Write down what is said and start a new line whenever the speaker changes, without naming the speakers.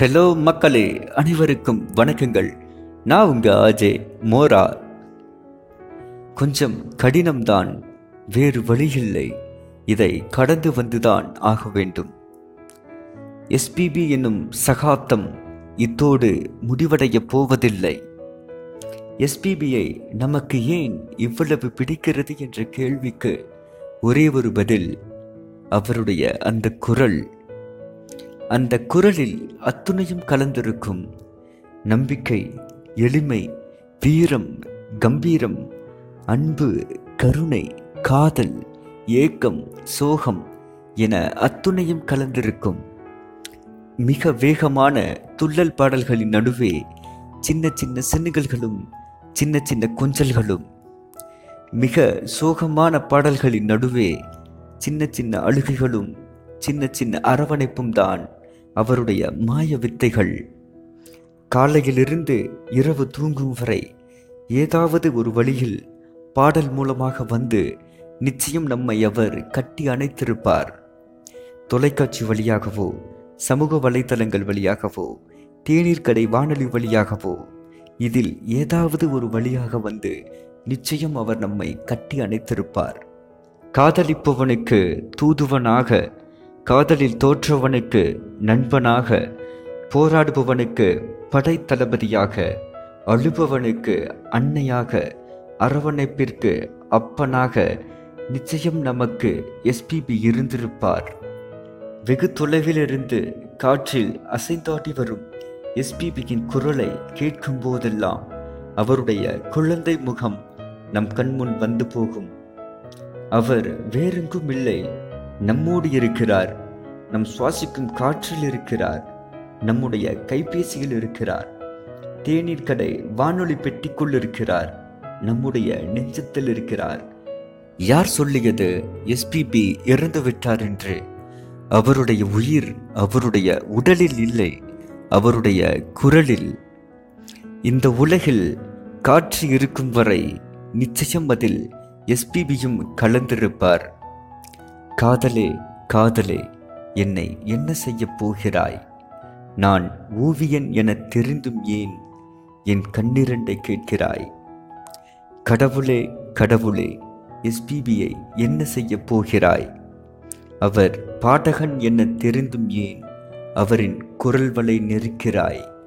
Hello மக்களே அனைவருக்கும் வணக்கங்கள். நான் உங்கள் அஜய் மோரா. கொஞ்சம் கடினம்தான் வேறு வழியில்லை. இதை கடந்து வந்துதான் ஆக வேண்டும். எஸ்பிபி என்னும் சகாப்தம் இத்தோடு முடிவடையப் போவதில்லை. எஸ்பிபியை நமக்கு ஏன் இவ்வளவு பிடிக்கிறது என்ற கேள்விக்கு ஒரே ஒரு பதில் அவருடைய அந்த குரல் அந்த குரலில் அத்துணையும் கலந்திருக்கும் நம்பிக்கை எளிமை வீரம் கம்பீரம் அன்பு கருணை காதல் ஏக்கம் சோகம் என அத்துணையும் கலந்திருக்கும். மிக வேகமான துள்ளல் பாடல்களின் நடுவே சின்ன சின்ன சின்னுகள்களும் சின்ன சின்ன கொஞ்சல்களும் மிக சோகமான பாடல்களின் நடுவே சின்ன சின்ன அழுகைகளும் சின்ன சின்ன அரவணைப்பும் தான் அவருடைய மாய வித்தைகள். காலையிலிருந்து இரவு தூங்கும் வரை ஏதாவது ஒரு வழியில் பாடல் மூலமாக வந்து நிச்சயம் நம்மை அவர் கட்டி அணைத்திருப்பார். தொலைக்காட்சி வழியாகவோ சமூக வலைத்தளங்கள் வழியாகவோ தேநீர் கடை வானொலி வழியாகவோ இதில் ஏதாவது ஒரு வழியாக வந்து நிச்சயம் அவர் நம்மை கட்டி அணைத்திருப்பார். காதலிப்பவனுக்கு தூதுவனாக காதலில் தோற்றவனுக்கு நண்பனாக போராடுபவனுக்கு படைத்தளபதியாக அழுபவனுக்கு அன்னையாக அரவணைப்பிற்கு அப்பனாக நிச்சயம் நமக்கு எஸ்பிபி இருந்திருப்பார். வெகு தொலைவிலிருந்து காற்றில் அசைந்தாடி வரும் எஸ்பிபியின் குரலை கேட்கும் போதெல்லாம் அவருடைய குழந்தை முகம் நம் கண்முன் வந்து போகும். அவர் வேறெங்கும் இல்லை நம்மோடு இருக்கிறார். நம் சுவாசிக்கும் காற்றில் இருக்கிறார். நம்முடைய கைபேசியில் இருக்கிறார். தேநீர் கடை வானொலி பெட்டிக்குள் இருக்கிறார். நம்முடைய நெஞ்சத்தில் இருக்கிறார். யார் சொல்லியது எஸ்பிபி இறந்து விட்டார் என்று? அவருடைய உயிர் அவருடைய உடலில் இல்லை அவருடைய குரலில். இந்த உலகில் காற்று இருக்கும் வரை நிச்சயம் அதில் எஸ்பிபியும் கலந்திருப்பார். காதலே காதலே என்னை என்ன செய்யப் போகிறாய்? நான் ஓவியன் என தெரிந்தும் ஏன் என் கண்ணிரண்டை கேட்கிறாய்? கடவுளே கடவுளே எஸ்பிபியை என்ன செய்யப் போகிறாய்? அவர் பாடகன் என தெரிந்தும் ஏன் அவரின் குரல் வலை நெருக்கிறாய்?